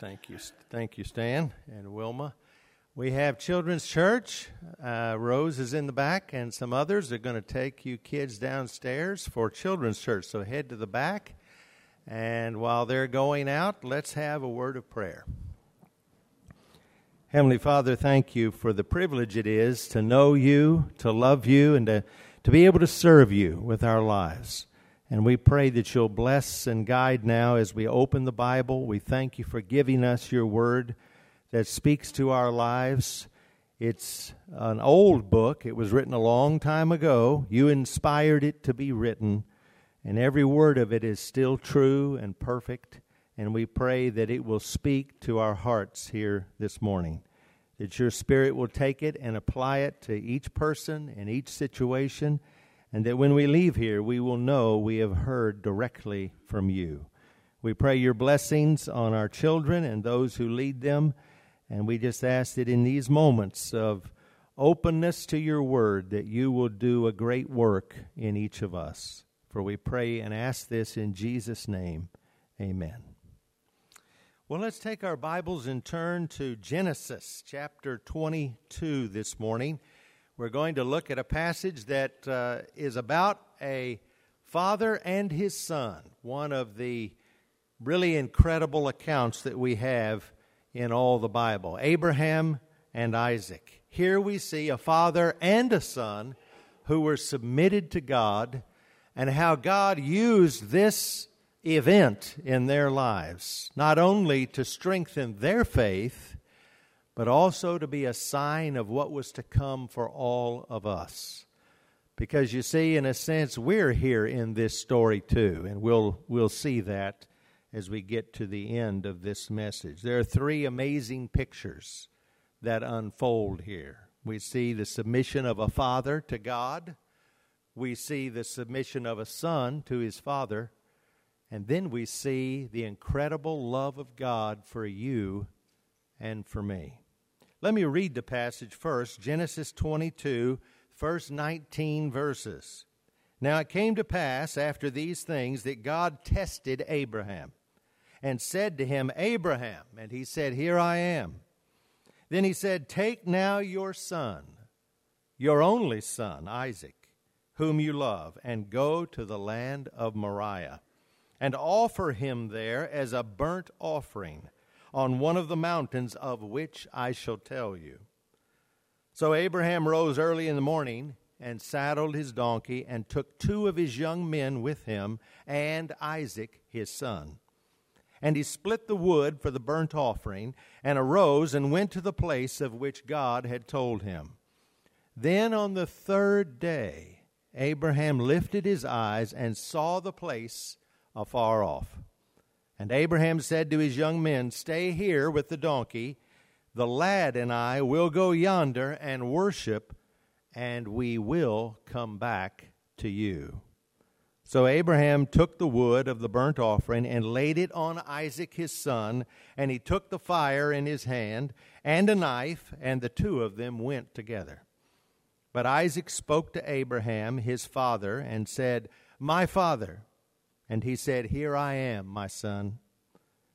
Thank you, thank you, Stan and Wilma. We have Children's Church. Uh, Rose is in the back, and some others are going to take you kids downstairs for Children's Church. So head to the back, and while they're going out, let's have a word of prayer. Heavenly Father, thank you for the privilege it is to know you, to love you, and to, to be able to serve you with our lives. And we pray that you'll bless and guide now as we open the Bible. We thank you for giving us your word that speaks to our lives. It's an old book, it was written a long time ago. You inspired it to be written, and every word of it is still true and perfect. And we pray that it will speak to our hearts here this morning. That your Spirit will take it and apply it to each person and each situation and that when we leave here, we will know we have heard directly from you. We pray your blessings on our children and those who lead them, and we just ask that in these moments of openness to your word, that you will do a great work in each of us. For we pray and ask this in Jesus' name. Amen. Well, let's take our Bibles and turn to Genesis chapter 22 this morning we're going to look at a passage that uh, is about a father and his son, one of the really incredible accounts that we have in all the Bible Abraham and Isaac. Here we see a father and a son who were submitted to God, and how God used this event in their lives, not only to strengthen their faith but also to be a sign of what was to come for all of us. Because you see, in a sense, we're here in this story too, and we'll, we'll see that as we get to the end of this message. There are three amazing pictures that unfold here. We see the submission of a father to God, we see the submission of a son to his father, and then we see the incredible love of God for you and for me. Let me read the passage first Genesis 22, first 19 verses. Now it came to pass after these things that God tested Abraham and said to him, Abraham. And he said, Here I am. Then he said, Take now your son, your only son, Isaac, whom you love, and go to the land of Moriah, and offer him there as a burnt offering on one of the mountains of which I shall tell you. So Abraham rose early in the morning and saddled his donkey and took two of his young men with him and Isaac his son. And he split the wood for the burnt offering and arose and went to the place of which God had told him. Then on the third day, Abraham lifted his eyes and saw the place afar off. And Abraham said to his young men, Stay here with the donkey. The lad and I will go yonder and worship, and we will come back to you. So Abraham took the wood of the burnt offering and laid it on Isaac his son, and he took the fire in his hand and a knife, and the two of them went together. But Isaac spoke to Abraham his father and said, My father. And he said, Here I am, my son.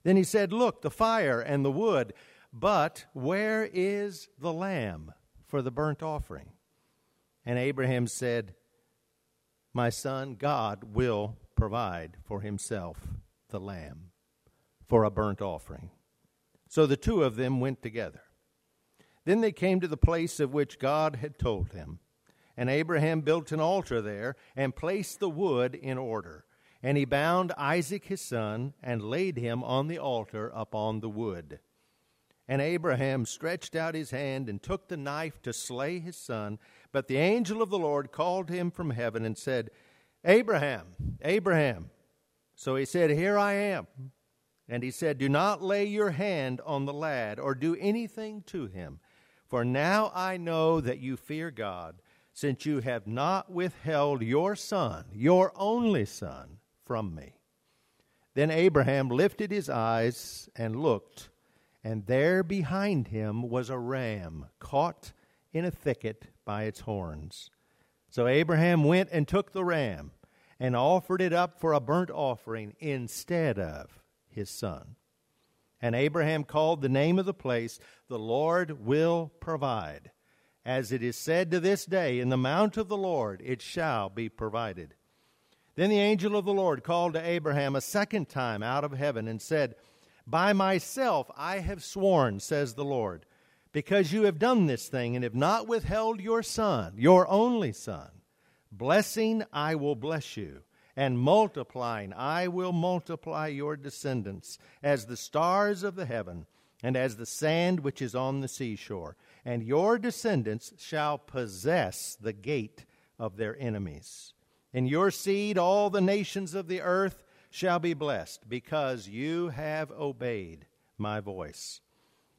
Then he said, Look, the fire and the wood, but where is the lamb for the burnt offering? And Abraham said, My son, God will provide for himself the lamb for a burnt offering. So the two of them went together. Then they came to the place of which God had told him. And Abraham built an altar there and placed the wood in order. And he bound Isaac his son and laid him on the altar upon the wood. And Abraham stretched out his hand and took the knife to slay his son. But the angel of the Lord called him from heaven and said, Abraham, Abraham. So he said, Here I am. And he said, Do not lay your hand on the lad or do anything to him. For now I know that you fear God, since you have not withheld your son, your only son from me. Then Abraham lifted his eyes and looked, and there behind him was a ram caught in a thicket by its horns. So Abraham went and took the ram and offered it up for a burnt offering instead of his son. And Abraham called the name of the place, The Lord will provide. As it is said to this day, In the mount of the Lord it shall be provided. Then the angel of the Lord called to Abraham a second time out of heaven and said, By myself I have sworn, says the Lord, because you have done this thing and have not withheld your son, your only son. Blessing I will bless you and multiplying I will multiply your descendants as the stars of the heaven and as the sand which is on the seashore. And your descendants shall possess the gate of their enemies. In your seed, all the nations of the earth shall be blessed, because you have obeyed my voice.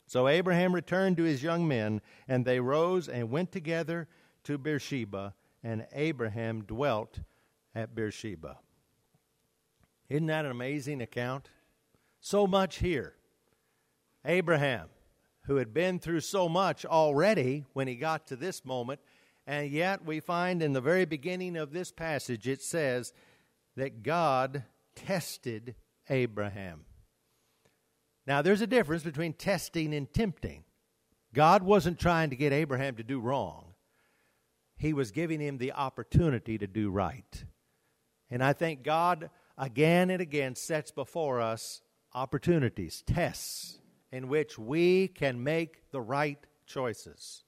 So Abraham returned to his young men, and they rose and went together to Beersheba, and Abraham dwelt at Beersheba. Isn't that an amazing account? So much here. Abraham, who had been through so much already when he got to this moment, and yet we find in the very beginning of this passage it says that God tested Abraham. Now, there's a difference between testing and tempting. God wasn't trying to get Abraham to do wrong, He was giving him the opportunity to do right. And I think God again and again sets before us opportunities, tests in which we can make the right choices.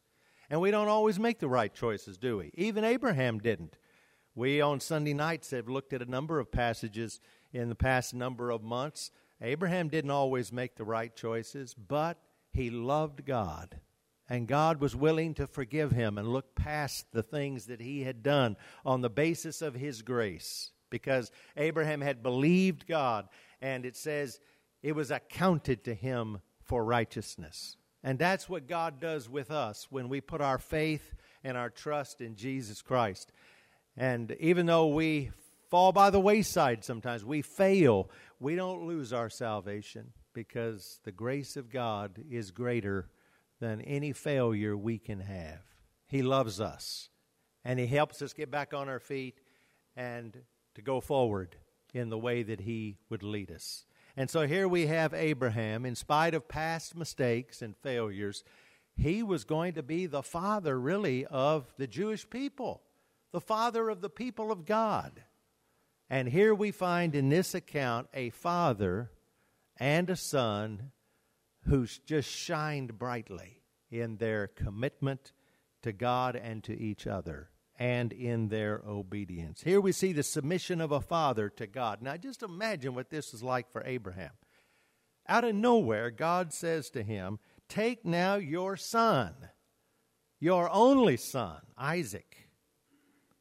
And we don't always make the right choices, do we? Even Abraham didn't. We on Sunday nights have looked at a number of passages in the past number of months. Abraham didn't always make the right choices, but he loved God. And God was willing to forgive him and look past the things that he had done on the basis of his grace because Abraham had believed God, and it says it was accounted to him for righteousness. And that's what God does with us when we put our faith and our trust in Jesus Christ. And even though we fall by the wayside sometimes, we fail, we don't lose our salvation because the grace of God is greater than any failure we can have. He loves us, and He helps us get back on our feet and to go forward in the way that He would lead us. And so here we have Abraham, in spite of past mistakes and failures, he was going to be the father, really, of the Jewish people, the father of the people of God. And here we find in this account a father and a son who's just shined brightly in their commitment to God and to each other and in their obedience. Here we see the submission of a father to God. Now, just imagine what this is like for Abraham. Out of nowhere, God says to him, Take now your son, your only son, Isaac,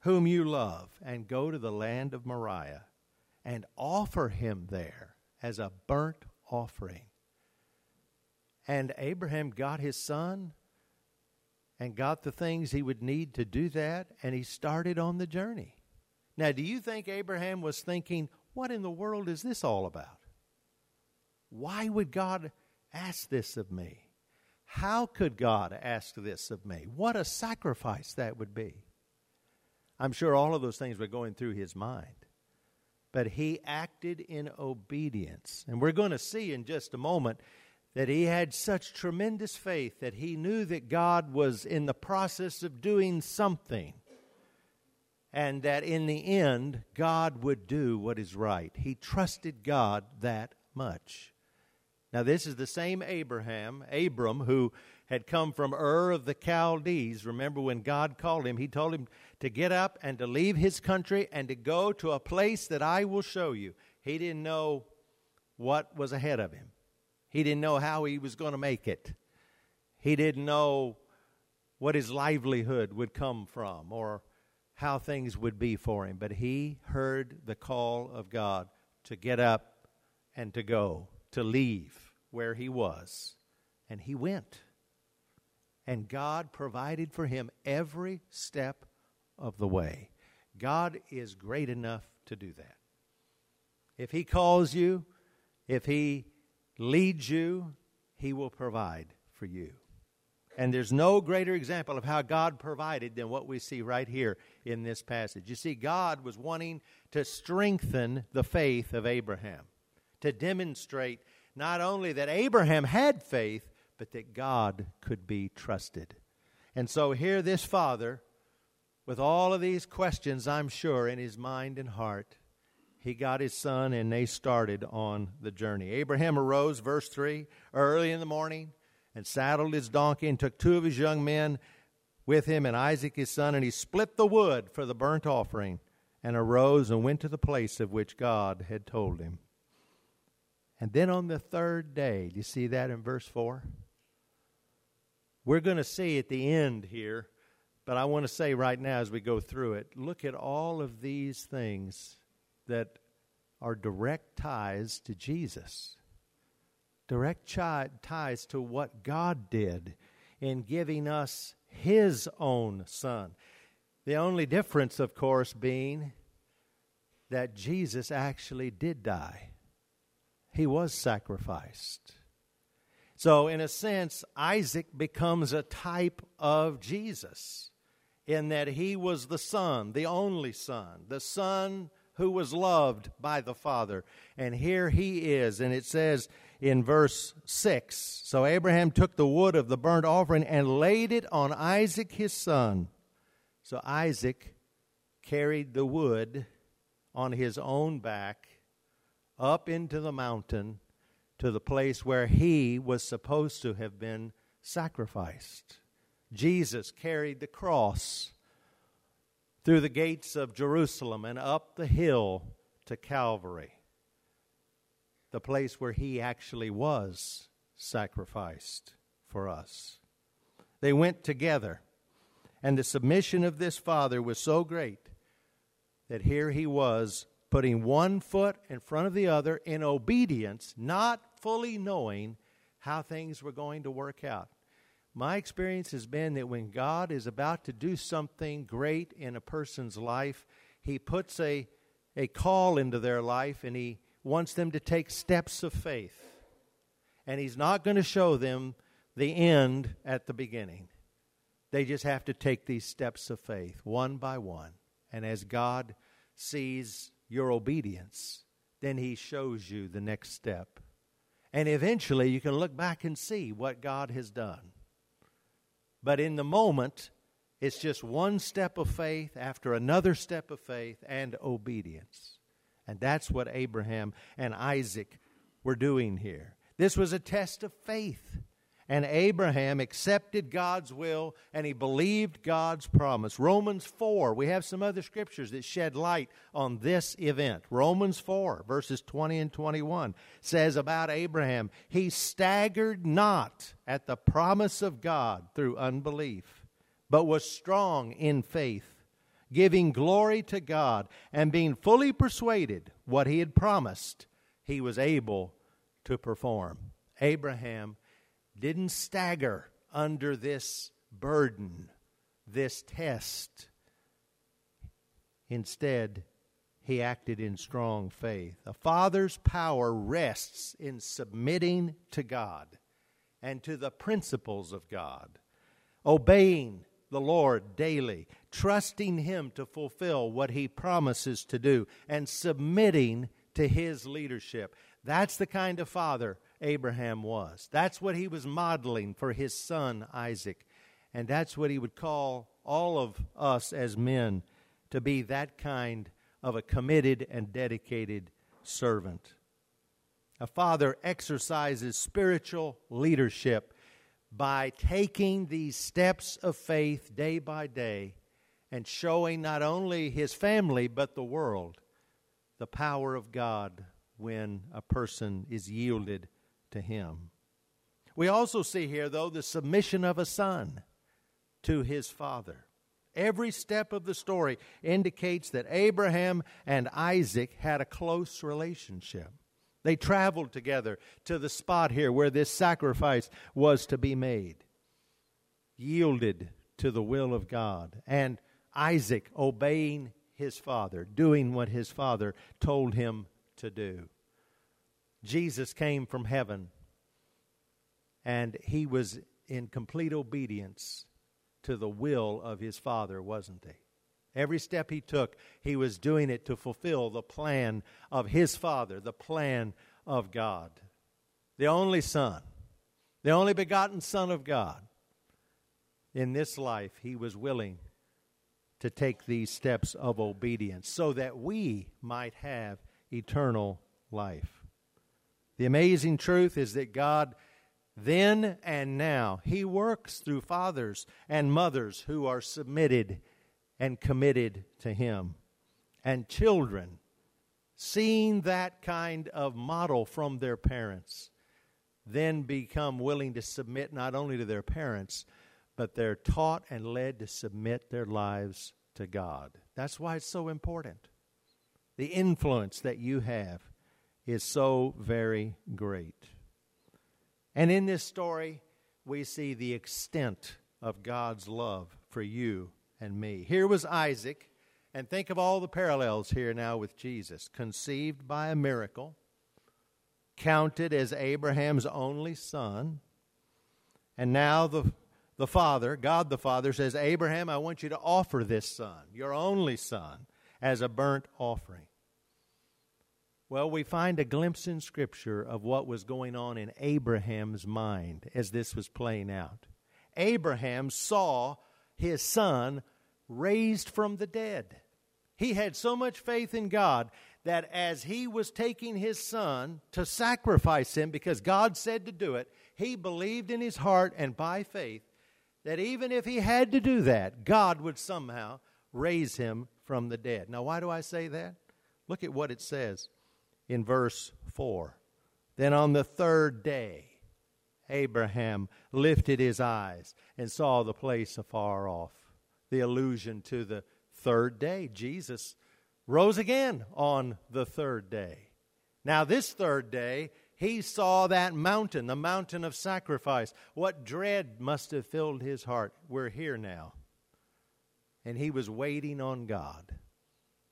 whom you love, and go to the land of Moriah and offer him there as a burnt offering. And Abraham got his son and got the things he would need to do that, and he started on the journey. Now, do you think Abraham was thinking, what in the world is this all about? Why would God ask this of me? How could God ask this of me? What a sacrifice that would be. I'm sure all of those things were going through his mind. But he acted in obedience. And we're going to see in just a moment that he had such tremendous faith that he knew that God was in the process of doing something and that in the end God would do what is right. He trusted God that much. Now, this is the same Abraham, Abram, who had come from Ur of the Chaldees. Remember when God called him, he told him to get up and to leave his country and to go to a place that I will show you. He didn't know what was ahead of him. He didn't know how he was going to make it. He didn't know what his livelihood would come from or how things would be for him. But he heard the call of God to get up and to go, to leave where he was. And he went. And God provided for him every step of the way. God is great enough to do that. If he calls you, if he leads you, He will provide for you. And there's no greater example of how God provided than what we see right here in this passage. You see, God was wanting to strengthen the faith of Abraham, to demonstrate not only that Abraham had faith, but that God could be trusted. And so here, this father, with all of these questions, I'm sure, in his mind and heart, he got his son and they started on the journey. Abraham arose, verse 3, early in the morning and saddled his donkey and took two of his young men with him and Isaac his son, and he split the wood for the burnt offering and arose and went to the place of which God had told him. And then on the third day, do you see that in verse 4? We're going to see at the end here, but I want to say right now as we go through it look at all of these things that are direct ties to Jesus, direct ties to what God did in giving us His own Son. The only difference, of course, being that Jesus actually did die. He was sacrificed. So, in a sense, Isaac becomes a type of Jesus in that he was the son, the only son, the son who was loved by the Father. And here he is, and it says in verse 6 So Abraham took the wood of the burnt offering and laid it on Isaac his son. So Isaac carried the wood on his own back up into the mountain to the place where he was supposed to have been sacrificed. Jesus carried the cross through the gates of Jerusalem and up the hill to Calvary, the place where he actually was sacrificed for us. They went together, and the submission of this father was so great that here he was putting one foot in front of the other in obedience, not fully knowing how things were going to work out. My experience has been that when God is about to do something great in a person's life, He puts a, a call into their life and He wants them to take steps of faith. And He's not going to show them the end at the beginning. They just have to take these steps of faith one by one. And as God sees your obedience, then He shows you the next step. And eventually you can look back and see what God has done. But in the moment, it's just one step of faith after another step of faith and obedience. And that's what Abraham and Isaac were doing here. This was a test of faith. And Abraham accepted God's will and he believed God's promise. Romans 4, we have some other scriptures that shed light on this event. Romans 4, verses 20 and 21 says about Abraham, he staggered not at the promise of God through unbelief, but was strong in faith, giving glory to God, and being fully persuaded what he had promised, he was able to perform. Abraham didn't stagger under this burden, this test. Instead, he acted in strong faith. A father's power rests in submitting to God and to the principles of God, obeying the Lord daily, trusting Him to fulfill what He promises to do, and submitting to His leadership. That's the kind of father Abraham was. That's what he was modeling for his son Isaac. And that's what he would call all of us as men to be that kind of a committed and dedicated servant. A father exercises spiritual leadership by taking these steps of faith day by day and showing not only his family but the world the power of God when a person is yielded to him. We also see here, though, the submission of a son to his father. Every step of the story indicates that Abraham and Isaac had a close relationship. They traveled together to the spot here where this sacrifice was to be made, yielded to the will of God, and Isaac obeying his father, doing what his father told him to do. Jesus came from heaven and he was in complete obedience to the will of his Father, wasn't he? Every step he took, he was doing it to fulfill the plan of his Father, the plan of God. the only Son, the only begotten Son of God, in this life, he was willing to take these steps of obedience so that we might have eternal life. The amazing truth is that God then and now, He works through fathers and mothers who are submitted and committed to Him, and children seeing that kind of model from their parents then become willing to submit not only to their parents, but they're taught and led to submit their lives to God. That's why it's so important. The influence that you have is so very great. And in this story, we see the extent of God's love for you and me. Here was Isaac, and think of all the parallels here now with Jesus. Conceived by a miracle, counted as Abraham's only son, and now the, the Father, God the Father, says, Abraham, I want you to offer this son, your only son, as a burnt offering. Well, we find a glimpse in Scripture of what was going on in Abraham's mind as this was playing out. Abraham saw his son raised from the dead. He had so much faith in God that as he was taking his son to sacrifice him because God said to do it, he believed in his heart and by faith that even if he had to do that, God would somehow raise him from the dead. Now, why do I say that? Look at what it says in verse 4. Then on the third day, Abraham lifted his eyes and saw the place afar off. The allusion to the third day. Jesus rose again on the third day. Now, this third day, he saw that mountain, the mountain of sacrifice. What dread must have filled his heart. We're here now. And he was waiting on God.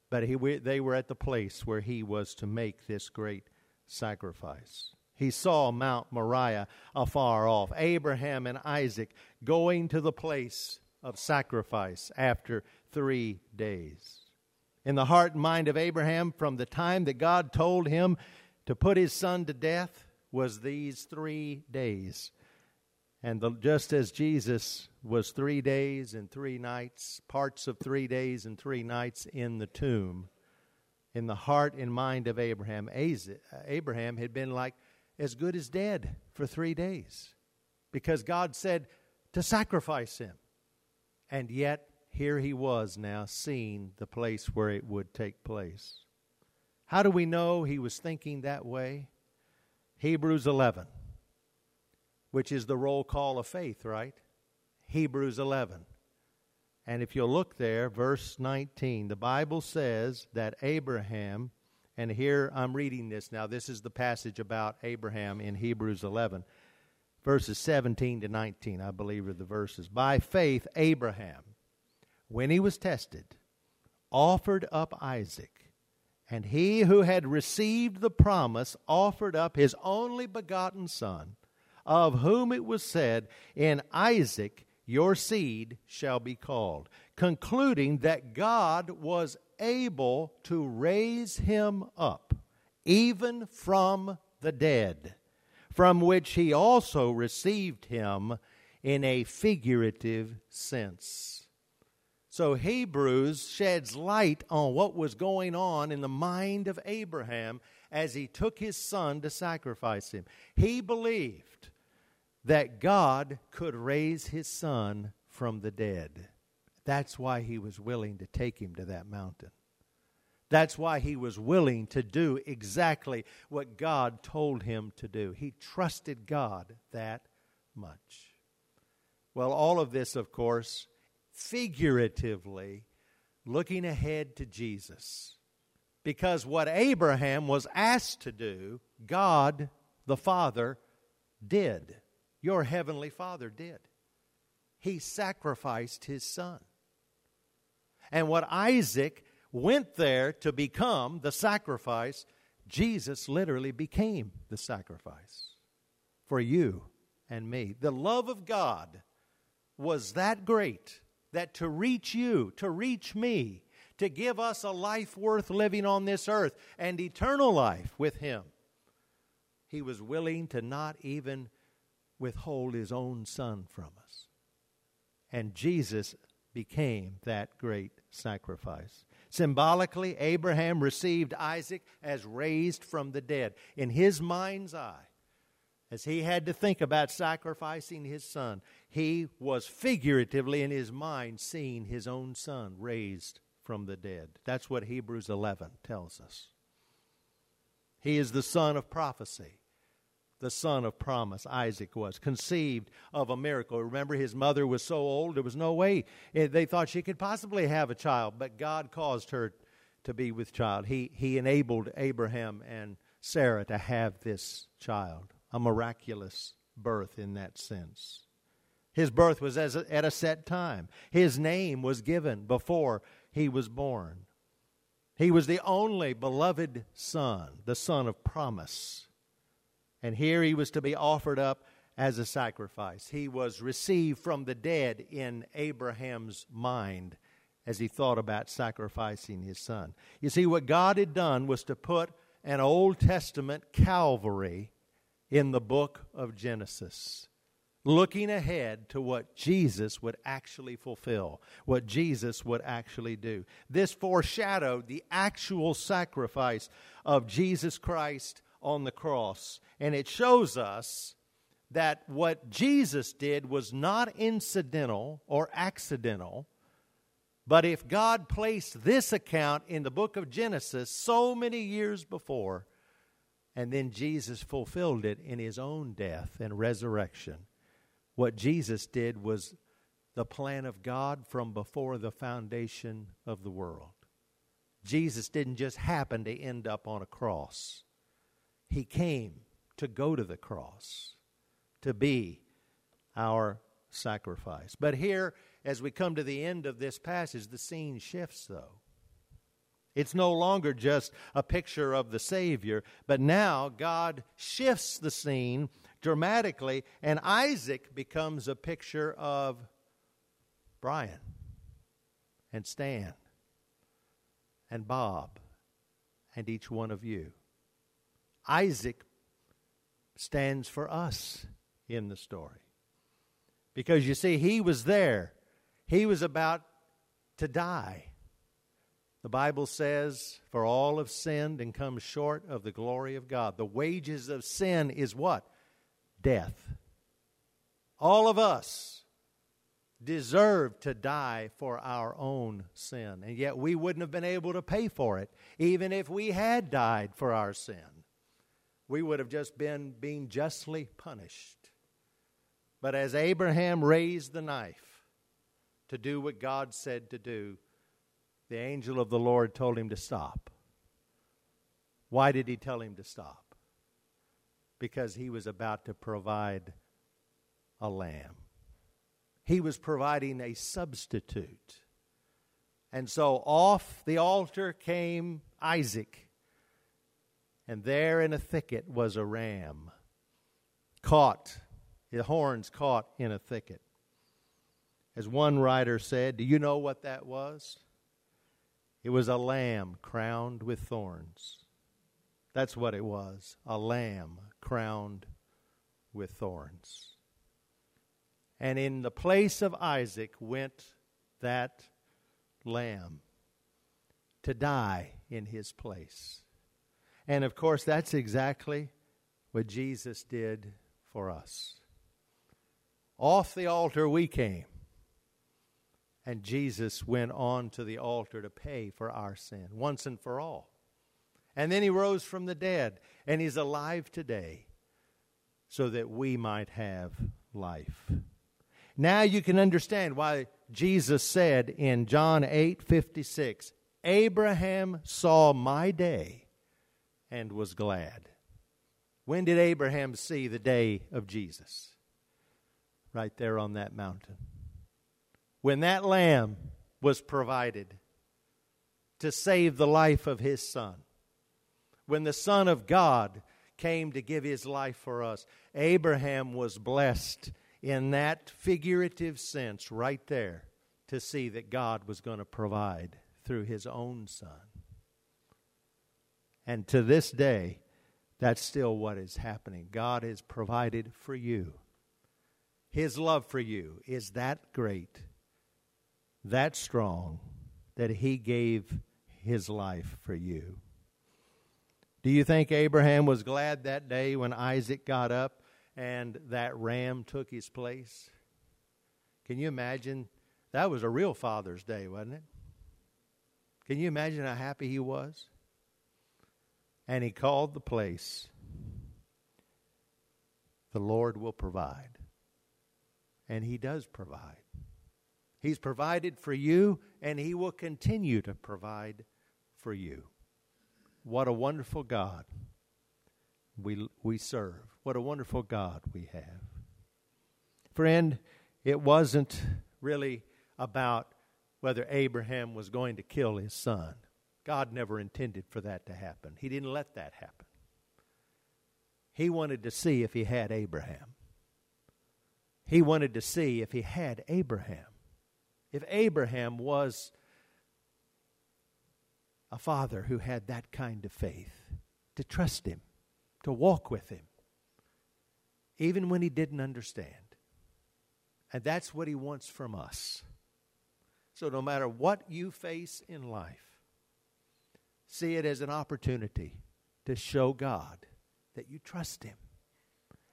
But he, they were at the place where he was to make this great sacrifice. He saw Mount Moriah afar off, Abraham and Isaac going to the place of sacrifice after three days. In the heart and mind of Abraham, from the time that God told him to put his son to death, was these three days. And the, just as Jesus was three days and three nights, parts of three days and three nights in the tomb, in the heart and mind of Abraham, Abraham had been like as good as dead for three days because God said to sacrifice him. And yet, here he was now seeing the place where it would take place. How do we know he was thinking that way? Hebrews 11 which is the roll call of faith, right? Hebrews 11. And if you'll look there, verse 19, the Bible says that Abraham, and here I'm reading this now, this is the passage about Abraham in Hebrews 11, verses 17 to 19, I believe are the verses. By faith, Abraham, when he was tested, offered up Isaac. And he who had received the promise offered up his only begotten son of whom it was said, In Isaac your seed shall be called, concluding that God was able to raise him up, even from the dead, from which he also received him in a figurative sense. So Hebrews sheds light on what was going on in the mind of Abraham as he took his son to sacrifice him. He believed that God could raise his son from the dead. That's why he was willing to take him to that mountain. That's why he was willing to do exactly what God told him to do. He trusted God that much. Well, all of this, of course, figuratively looking ahead to Jesus. Because what Abraham was asked to do, God the Father did your heavenly Father did. He sacrificed his son. And what Isaac went there to become the sacrifice, Jesus literally became the sacrifice for you and me. The love of God was that great that to reach you, to reach me, to give us a life worth living on this earth and eternal life with Him, he was willing to not even withhold his own son from us. And Jesus became that great sacrifice. Symbolically, Abraham received Isaac as raised from the dead. In his mind's eye, as he had to think about sacrificing his son, he was figuratively in his mind seeing his own son raised from the dead. That's what Hebrews 11 tells us. He is the son of prophecy, the son of promise. Isaac was conceived of a miracle. Remember, his mother was so old, there was no way eh, they thought she could possibly have a child, but God caused her to be with child. He, he enabled Abraham and Sarah to have this child, a miraculous birth in that sense. His birth was as a, at a set time. His name was given before he was born. He was the only beloved son, the son of promise. And here he was to be offered up as a sacrifice. He was received from the dead in Abraham's mind as he thought about sacrificing his son. You see, what God had done was to put an Old Testament Calvary in the book of Genesis looking ahead to what Jesus would actually fulfill, what Jesus would actually do. This foreshadowed the actual sacrifice of Jesus Christ on the cross. And it shows us that what Jesus did was not incidental or accidental. But if God placed this account in the book of Genesis so many years before, and then Jesus fulfilled it in his own death and resurrection, what Jesus did was the plan of God from before the foundation of the world. Jesus didn't just happen to end up on a cross, He came to go to the cross, to be our sacrifice. But here, as we come to the end of this passage, the scene shifts, though. It's no longer just a picture of the Savior, but now God shifts the scene dramatically, and Isaac becomes a picture of Brian and Stan and Bob and each one of you. Isaac stands for us in the story. Because you see, he was there, he was about to die. The Bible says, For all have sinned and come short of the glory of God. The wages of sin is what? Death. All of us deserve to die for our own sin, and yet we wouldn't have been able to pay for it, even if we had died for our sin. We would have just been being justly punished. But as Abraham raised the knife to do what God said to do, the angel of the Lord told him to stop. Why did he tell him to stop? Because he was about to provide a lamb. He was providing a substitute. And so off the altar came Isaac. And there in a thicket was a ram, caught, the horns caught in a thicket. As one writer said, Do you know what that was? It was a lamb crowned with thorns. That's what it was a lamb crowned with thorns. And in the place of Isaac went that lamb to die in his place. And of course, that's exactly what Jesus did for us. Off the altar we came. And Jesus went on to the altar to pay for our sin once and for all. And then he rose from the dead, and he's alive today so that we might have life. Now you can understand why Jesus said in John 8 56, Abraham saw my day and was glad. When did Abraham see the day of Jesus? Right there on that mountain when that lamb was provided to save the life of his son, when the Son of God came to give his life for us, Abraham was blessed in that figurative sense right there to see that God was going to provide through his own son. And to this day, That's still what is happening. God has provided for you. His love for you is that great, that strong, that He gave His life for you. Do you think Abraham was glad that day when Isaac got up and that ram took his place? Can you imagine? That was a real Father's Day, wasn't it? Can you imagine how happy he was? And he called the place, The Lord will provide. And he does provide. He's provided for you, and he will continue to provide for you. What a wonderful God we, we serve. What a wonderful God we have. Friend, it wasn't really about whether Abraham was going to kill his son. God never intended for that to happen. He didn't let that happen. He wanted to see if he had Abraham. He wanted to see if he had Abraham. If Abraham was a father who had that kind of faith, to trust him, to walk with him, even when he didn't understand. And that's what he wants from us. So, no matter what you face in life, see it as an opportunity to show God that you trust him.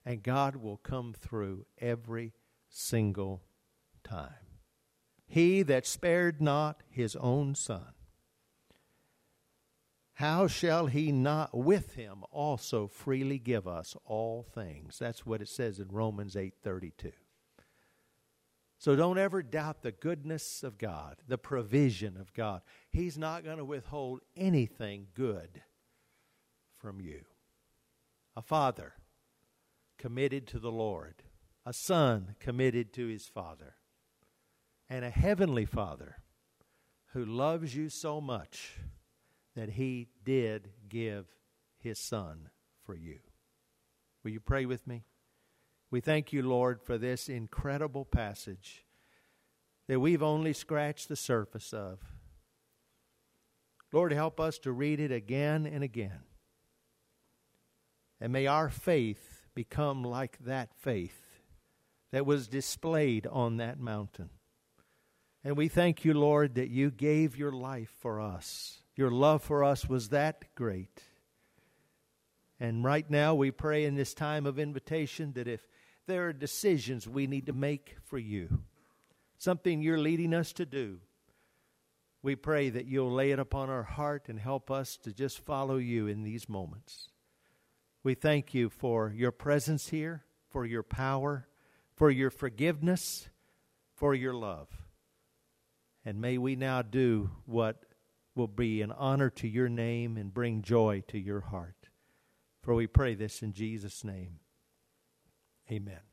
And God will come through every single time. He that spared not his own son how shall he not with him also freely give us all things? That's what it says in Romans 8:32. So don't ever doubt the goodness of God, the provision of God. He's not going to withhold anything good from you. A father committed to the Lord, a son committed to his father, and a heavenly father who loves you so much that he did give his son for you. Will you pray with me? We thank you, Lord, for this incredible passage that we've only scratched the surface of. Lord, help us to read it again and again. And may our faith become like that faith that was displayed on that mountain. And we thank you, Lord, that you gave your life for us. Your love for us was that great. And right now, we pray in this time of invitation that if there are decisions we need to make for you, something you're leading us to do, we pray that you'll lay it upon our heart and help us to just follow you in these moments. We thank you for your presence here, for your power, for your forgiveness, for your love. And may we now do what will be an honor to your name and bring joy to your heart. For we pray this in Jesus' name. Amen.